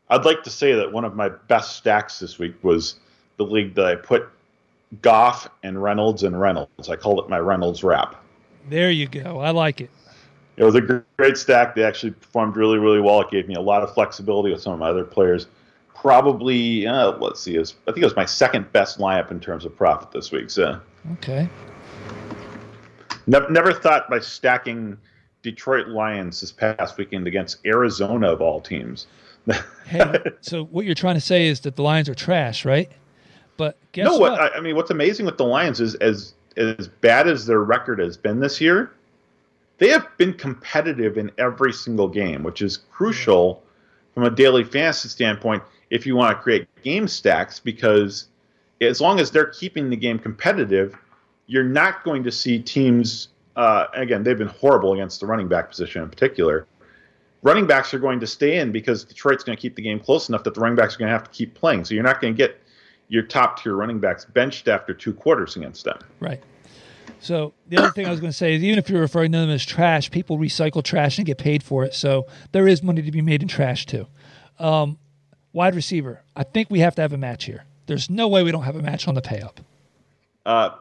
I'd like to say that one of my best stacks this week was the league that I put Goff and Reynolds and Reynolds. I called it my Reynolds wrap. There you go. I like it. It was a great stack. They actually performed really, really well. It gave me a lot of flexibility with some of my other players. Probably, uh, let's see, was, I think it was my second best lineup in terms of profit this week. So, okay. Never, never thought by stacking Detroit Lions this past weekend against Arizona of all teams. hey, so what you're trying to say is that the Lions are trash, right? But guess no, what? what I, I mean, what's amazing with the Lions is as as bad as their record has been this year, they have been competitive in every single game, which is crucial from a daily fantasy standpoint if you want to create game stacks because as long as they're keeping the game competitive, you're not going to see teams. Uh, again, they've been horrible against the running back position in particular. Running backs are going to stay in because Detroit's going to keep the game close enough that the running backs are going to have to keep playing. So you're not going to get your top tier running backs benched after two quarters against them. Right. So the other thing I was going to say is even if you're referring to them as trash, people recycle trash and get paid for it. So there is money to be made in trash too. Um, wide receiver, I think we have to have a match here. There's no way we don't have a match on the pay up. Uh,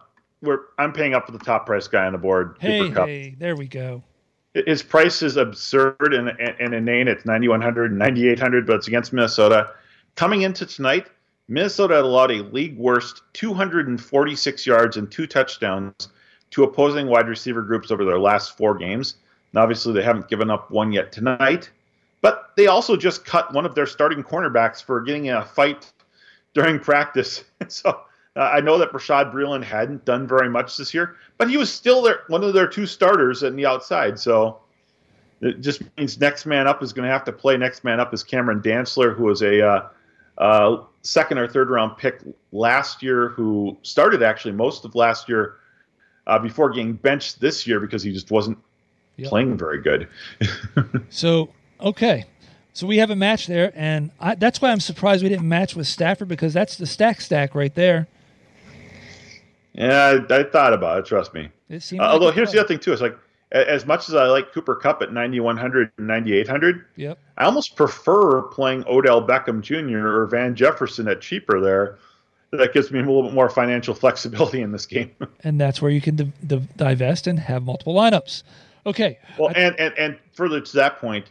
we're I'm paying up for the top price guy on the board. Hey, hey, there we go. His price is absurd and, and, and inane. It's 9,100 and 9,800, but it's against Minnesota. Coming into tonight, Minnesota allowed a league worst 246 yards and two touchdowns to opposing wide receiver groups over their last four games. And obviously, they haven't given up one yet tonight. But they also just cut one of their starting cornerbacks for getting in a fight during practice. so uh, I know that Bashaud Breeland hadn't done very much this year, but he was still their, one of their two starters on the outside. So it just means next man up is going to have to play. Next man up is Cameron Dantzler, who was a uh, uh, second or third round pick last year, who started actually most of last year uh, before getting benched this year because he just wasn't yep. playing very good. so okay. So we have a match there, and I, that's why I'm surprised we didn't match with Stafford because that's the stack stack right there. Yeah, I, I thought about it. Trust me. It uh, although here's the other thing too: it's like as much as I like Cooper Kupp at 9100 and 9800, yep. I almost prefer playing Odell Beckham Jr. or Van Jefferson at cheaper there. That gives me a little bit more financial flexibility in this game. and that's where you can di- di- divest and have multiple lineups. Okay. Well, I, and, and and further to that point,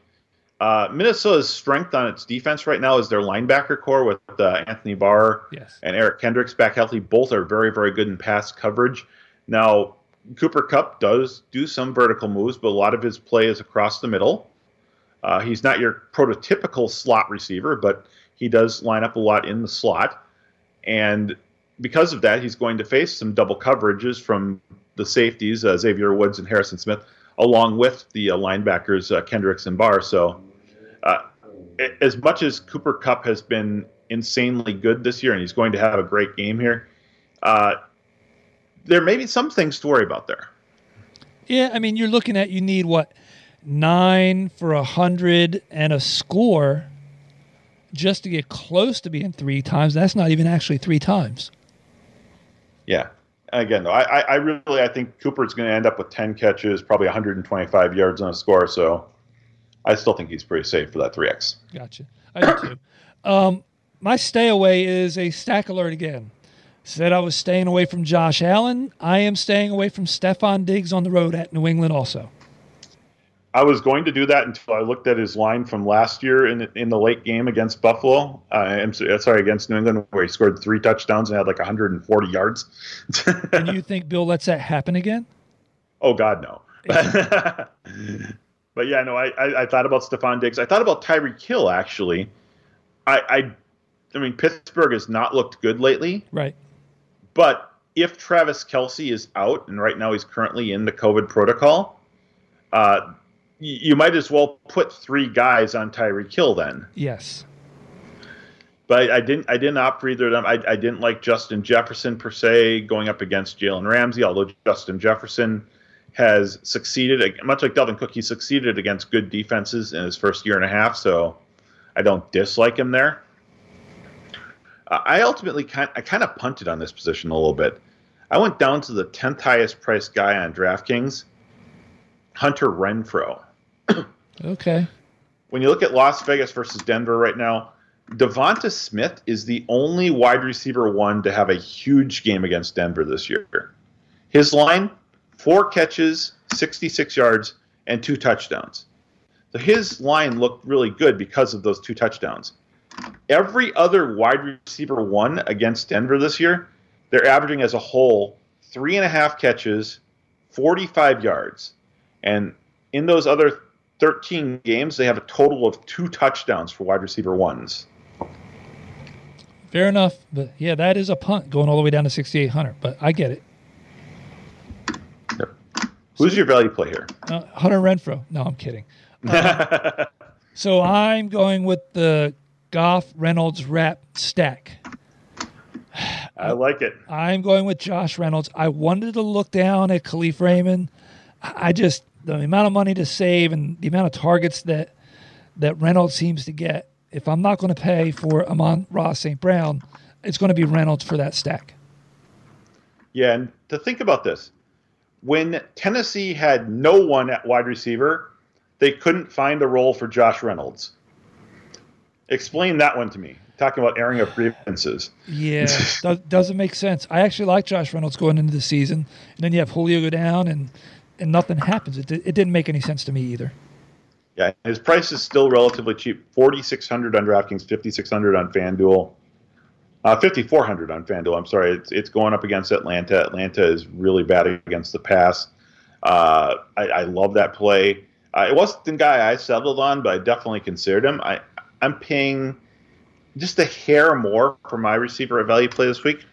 uh, Minnesota's strength on its defense right now is their linebacker corps with uh, Anthony Barr yes. and Eric Kendricks back healthy. Both are very, very good in pass coverage. Now, Cooper Kupp does do some vertical moves, but a lot of his play is across the middle. Uh, he's not your prototypical slot receiver, but he does line up a lot in the slot. And because of that, he's going to face some double coverages from the safeties, uh, Xavier Woods and Harrison Smith, along with the uh, linebackers, uh, Kendricks and Barr. So, uh, as much as Cooper Kupp has been insanely good this year, and he's going to have a great game here, uh, there may be some things to worry about there. Yeah, I mean, you're looking at you need what nine for a hundred and a score just to get close to being three times. That's not even actually three times. Yeah. Again, though, I, I really I think Cooper's going to end up with 10 catches, probably 125 yards on a score. So I still think he's pretty safe for that 3x. Gotcha. I do too. Um, my stay away is a stack alert again. Said I was staying away from Josh Allen. I am staying away from Stefon Diggs on the road at New England also. I was going to do that until I looked at his line from last year in in the late game against Buffalo. Uh, I'm sorry, against New England, where he scored three touchdowns and had like 140 yards. and you think Bill lets that happen again? Oh God, no. but yeah, no, I, I, I thought about Stefon Diggs. I thought about Tyreek Hill actually. I, I I mean Pittsburgh has not looked good lately. Right. But if Travis Kelce is out, and right now he's currently in the COVID protocol, uh, you might as well put three guys on Tyreek Hill then. Yes. But I, I didn't. I didn't opt for either of them. I, I didn't like Justin Jefferson per se going up against Jalen Ramsey. Although Justin Jefferson has succeeded, much like Dalvin Cook, he succeeded against good defenses in his first year and a half. So I don't dislike him there. Uh, I ultimately kind I kind of punted on this position a little bit. I went down to the tenth highest priced guy on DraftKings, Hunter Renfrow. Okay. When you look at Las Vegas versus Denver right now, DeVonta Smith is the only wide receiver one to have a huge game against Denver this year. His line, four catches, 66 yards, and two touchdowns. So his line looked really good because of those two touchdowns. Every other wide receiver one against Denver this year, they're averaging as a whole three and a half catches, 45 yards. And in those other 13 games, they have a total of two touchdowns for wide receiver ones. Fair enough. But yeah, that is a punt going all the way down to 6,800. But I get it. Who's your value play here? Uh, Hunter Renfrow. No, I'm kidding. Uh, so I'm going with the Goff Reynolds wrap stack. I like it. I'm going with Josh Reynolds. I wanted to look down at Kalif Raymond. I just the amount of money to save and the amount of targets that that Reynolds seems to get. If I'm not going to pay for Amon-Ra St. Brown, it's going to be Reynolds for that stack. Yeah, and to think about this, when Tennessee had no one at wide receiver, they couldn't find a role for Josh Reynolds. Explain that one to me. Talking about airing of grievances. Yeah, does, doesn't make sense. I actually like Josh Reynolds going into the season, and then you have Julio go down, and and nothing happens. It, it didn't make any sense to me either. Yeah, his price is still relatively cheap. Forty six hundred on DraftKings, fifty six hundred on FanDuel, uh, fifty four hundred on FanDuel. I'm sorry, it's it's going up against Atlanta. Atlanta is really bad against the pass. Uh, I, I, love that play. Uh, it wasn't the guy I settled on, but I definitely considered him. I I'm paying just a hair more for my receiver at value play this week.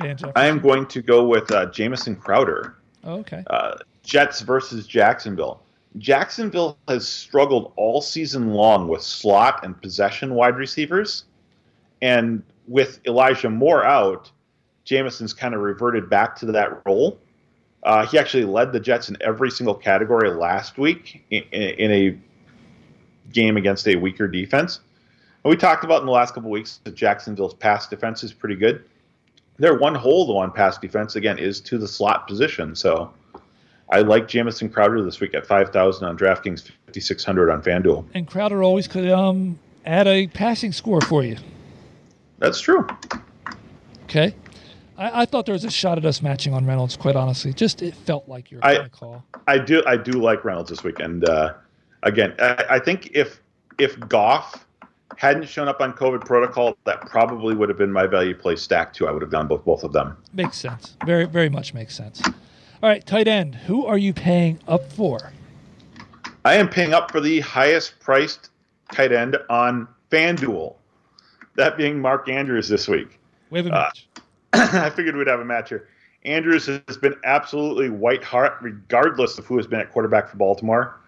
I am going to go with uh, Jamison Crowder. Oh, okay. Uh, Jets versus Jacksonville. Jacksonville has struggled all season long with slot and possession wide receivers. And with Elijah Moore out, Jamison's kind of reverted back to that role. Uh, he actually led the Jets in every single category last week in, in, a game against a weaker defense. And we talked about in the last couple weeks that Jacksonville's pass defense is pretty good. Their one hole though on pass defense again is to the slot position. So I like Jamison Crowder this week at five thousand on DraftKings, fifty six hundred on FanDuel. And Crowder always could um, add a passing score for you. That's true. Okay. I, I, thought there was a shot at us matching on Reynolds. Quite honestly, just it felt like your I, call. I do. I do like Reynolds this week, and uh, again, I, I think if if Goff hadn't shown up on COVID protocol, that probably would have been my value play stack too. I would have done both both of them. Makes sense. Very very much makes sense. All right, tight end. Who are you paying up for? I am paying up for the highest priced tight end on FanDuel. That being Mark Andrews this week. We have a match. Uh, I figured we'd have a match here. Andrews has been absolutely white hot, regardless of who has been at quarterback for Baltimore.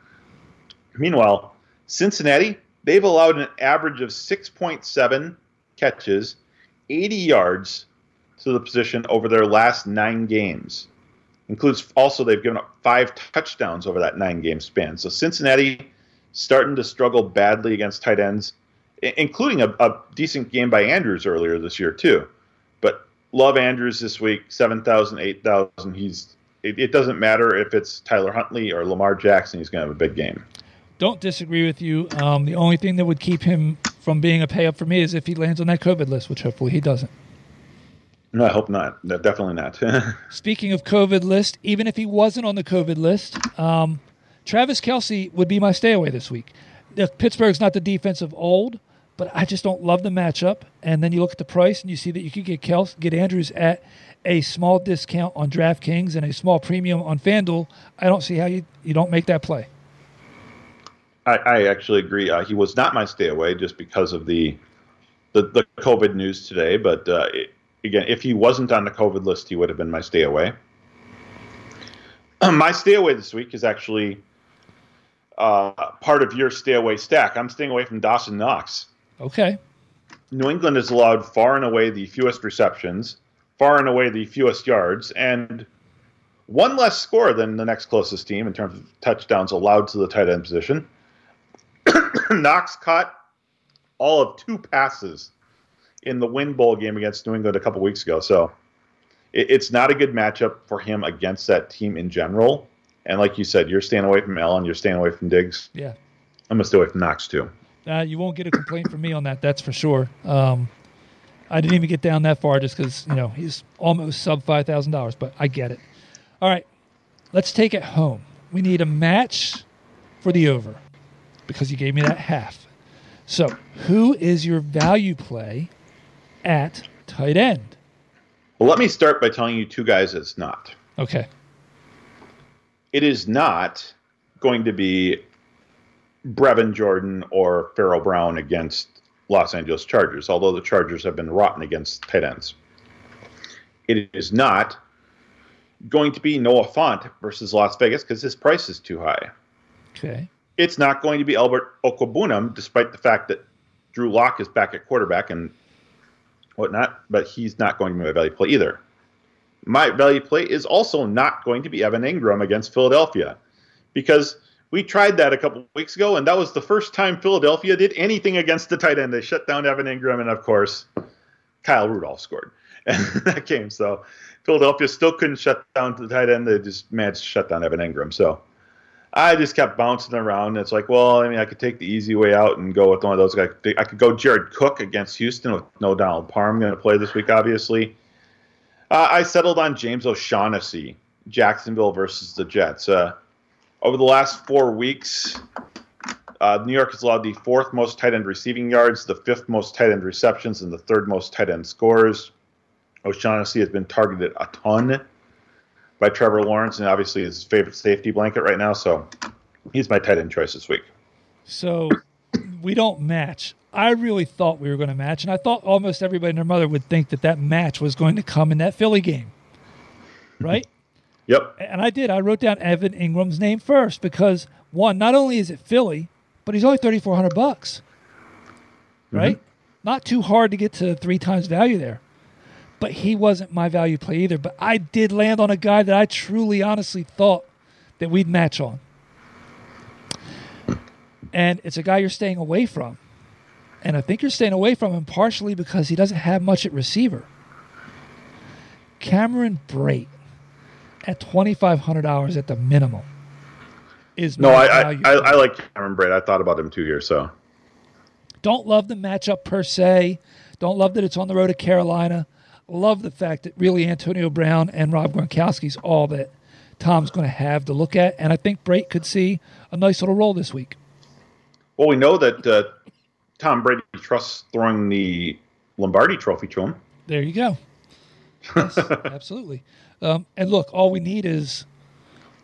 Meanwhile, Cincinnati, they've allowed an average of 6.7 catches, 80 yards to the position over their last nine games. Includes also they've given up five touchdowns over that nine game span. So Cincinnati starting to struggle badly against tight ends, including a, a decent game by Andrews earlier this year too. But love Andrews this week, 7,000, 8,000. He's it, it doesn't matter if it's Tyler Huntley or Lamar Jackson. He's going to have a big game don't disagree with you. Um, the only thing that would keep him from being a pay up for me is if he lands on that COVID list, which hopefully he doesn't. No, I hope not. No, definitely not. Speaking of COVID list, even if he wasn't on the COVID list, um, Travis Kelce would be my stay away this week. The, Pittsburgh's not the defense of old, but I just don't love the matchup. And then you look at the price and you see that you could get Kels, get Andrews at a small discount on DraftKings and a small premium on FanDuel. I don't see how you, you don't make that play. I, I actually agree. Uh, he was not my stay away just because of the the, the COVID news today. But uh, it, again, if he wasn't on the COVID list, he would have been my stay away. my stay away this week is actually uh, part of your stay away stack. I'm staying away from Dawson Knox. Okay. New England has allowed far and away the fewest receptions, far and away the fewest yards, and one less score than the next closest team in terms of touchdowns allowed to the tight end position. Knox caught all of two passes in the win bowl game against New England a couple weeks ago. So it, it's not a good matchup for him against that team in general. And like you said, you're staying away from Allen, you're staying away from Diggs. Yeah. I'm gonna stay away from Knox too. Uh, you won't get a complaint from me on that. That's for sure. Um, I didn't even get down that far just because you know he's almost sub five thousand dollars, but I get it. All right, let's take it home. We need a match for the over because you gave me that half. So, who is your value play at tight end? Well, let me start by telling you two guys it's not. Okay. It is not going to be Brevin Jordan or Pharaoh Brown against Los Angeles Chargers, although the Chargers have been rotten against tight ends. It is not going to be Noah Fant versus Las Vegas because his price is too high. Okay. It's not going to be Albert Okwuegbunam, despite the fact that Drew Lock is back at quarterback and whatnot, but he's not going to be my value play either. My value play is also not going to be Evan Engram against Philadelphia because we tried that a couple weeks ago, and that was the first time Philadelphia did anything against the tight end. They shut down Evan Engram, and of course, Kyle Rudolph scored in that game. So Philadelphia still couldn't shut down the tight end. They just managed to shut down Evan Engram. So I just kept bouncing around. It's like, well, I mean, I could take the easy way out and go with one of those guys. I could go Jared Cook against Houston with no Donald Parham going to play this week, obviously. Uh, I settled on James O'Shaughnessy, Jacksonville versus the Jets. Uh, over the last four weeks, uh, New York has allowed the fourth most tight end receiving yards, the fifth most tight end receptions, and the third most tight end scores. O'Shaughnessy has been targeted a ton by Trevor Lawrence, and obviously his favorite safety blanket right now. So he's my tight end choice this week. So we don't match. I really thought we were going to match, and I thought almost everybody and their mother would think that that match was going to come in that Philly game, right? yep. And I did. I wrote down Evan Engram's name first because one, not only is it Philly, but he's only thirty four hundred bucks, right? Mm-hmm. Not too hard to get to three times value there but he wasn't my value play either. But I did land on a guy that I truly, honestly thought that we'd match on. And it's a guy you're staying away from. And I think you're staying away from him partially because he doesn't have much at receiver. Cameron Brate at $2,500 at the minimum is no. I, I, I, I like Cameron Brate. I thought about him too here. So don't love the matchup per se. Don't love that it's on the road to Carolina love the fact that really Antonio Brown and Rob Gronkowski's all that Tom's going to have to look at, and I think Brate could see a nice little role this week. Well, we know that uh, Tom Brady trusts throwing the Lombardi Trophy to him. There you go. Yes, absolutely. Um, and look, all we need is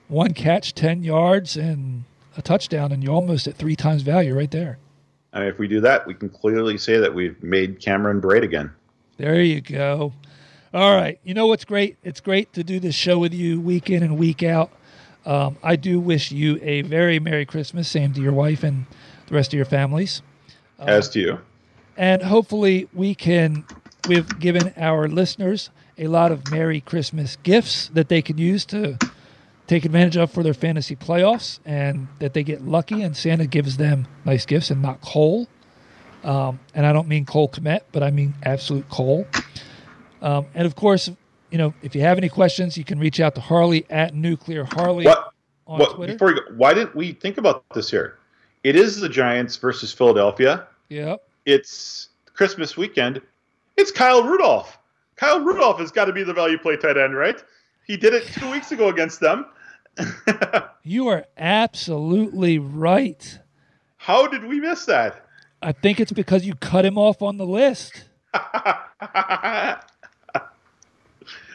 one catch, ten yards, and a touchdown, and you're almost at three times value right there. I mean, if we do that, we can clearly say that we've made Cameron Brate again. There you go. All right. You know what's great? It's great to do this show with you week in and week out. Um, I do wish you a very Merry Christmas. Same to your wife and the rest of your families. Uh, As to you. And hopefully, we can, we've given our listeners a lot of Merry Christmas gifts that they can use to take advantage of for their fantasy playoffs and that they get lucky and Santa gives them nice gifts and not coal. Um, and I don't mean Cole Kmet, but I mean absolute coal. Um, and of course, you know, if you have any questions, you can reach out to Harley at Nuclear Harley what, on what, Twitter. Before you go, why didn't we think about this here? It is the Giants versus Philadelphia. Yep. It's Christmas weekend. It's Kyle Rudolph. Kyle Rudolph has got to be the value play tight end, right? He did it two weeks ago against them. you are absolutely right. How did we miss that? I think it's because you cut him off on the list.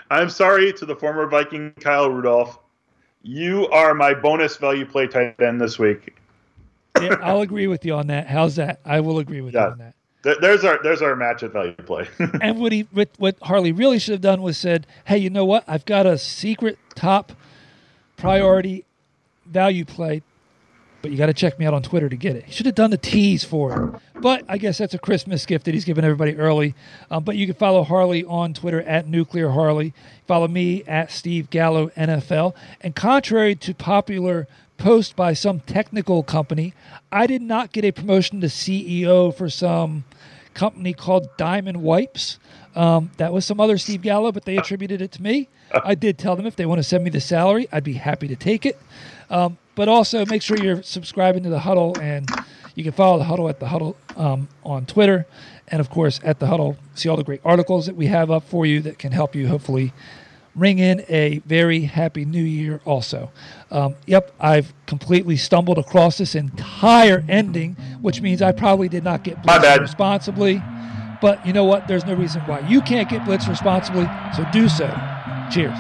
I'm sorry to the former Viking Kyle Rudolph. You are my bonus value play tight end this week. yeah, I'll agree with you on that. How's that? I will agree with yeah. you on that. There's our there's our match at value play. and what he what, what Harley really should have done was said, "Hey, you know what? I've got a secret top priority value play but you got to check me out on Twitter to get it. He should have done the tease for it. But I guess that's a Christmas gift that he's given everybody early. Um, but you can follow Harley on Twitter at Nuclear Harley. Follow me at Steve Gallo NFL. And contrary to popular post by some technical company, I did not get a promotion to CEO for some company called Diamond Wipes. Um, that was some other Steve Gallo, but they attributed it to me. I did tell them if they want to send me the salary, I'd be happy to take it. Um, but also make sure you're subscribing to the Huddle, and you can follow the Huddle at the Huddle um, on Twitter, and of course at the Huddle. See all the great articles that we have up for you that can help you hopefully ring in a very happy new year. Also, um, yep, I've completely stumbled across this entire ending, which means I probably did not get blitzed responsibly. But you know what? There's no reason why you can't get blitzed responsibly, so do so. Cheers.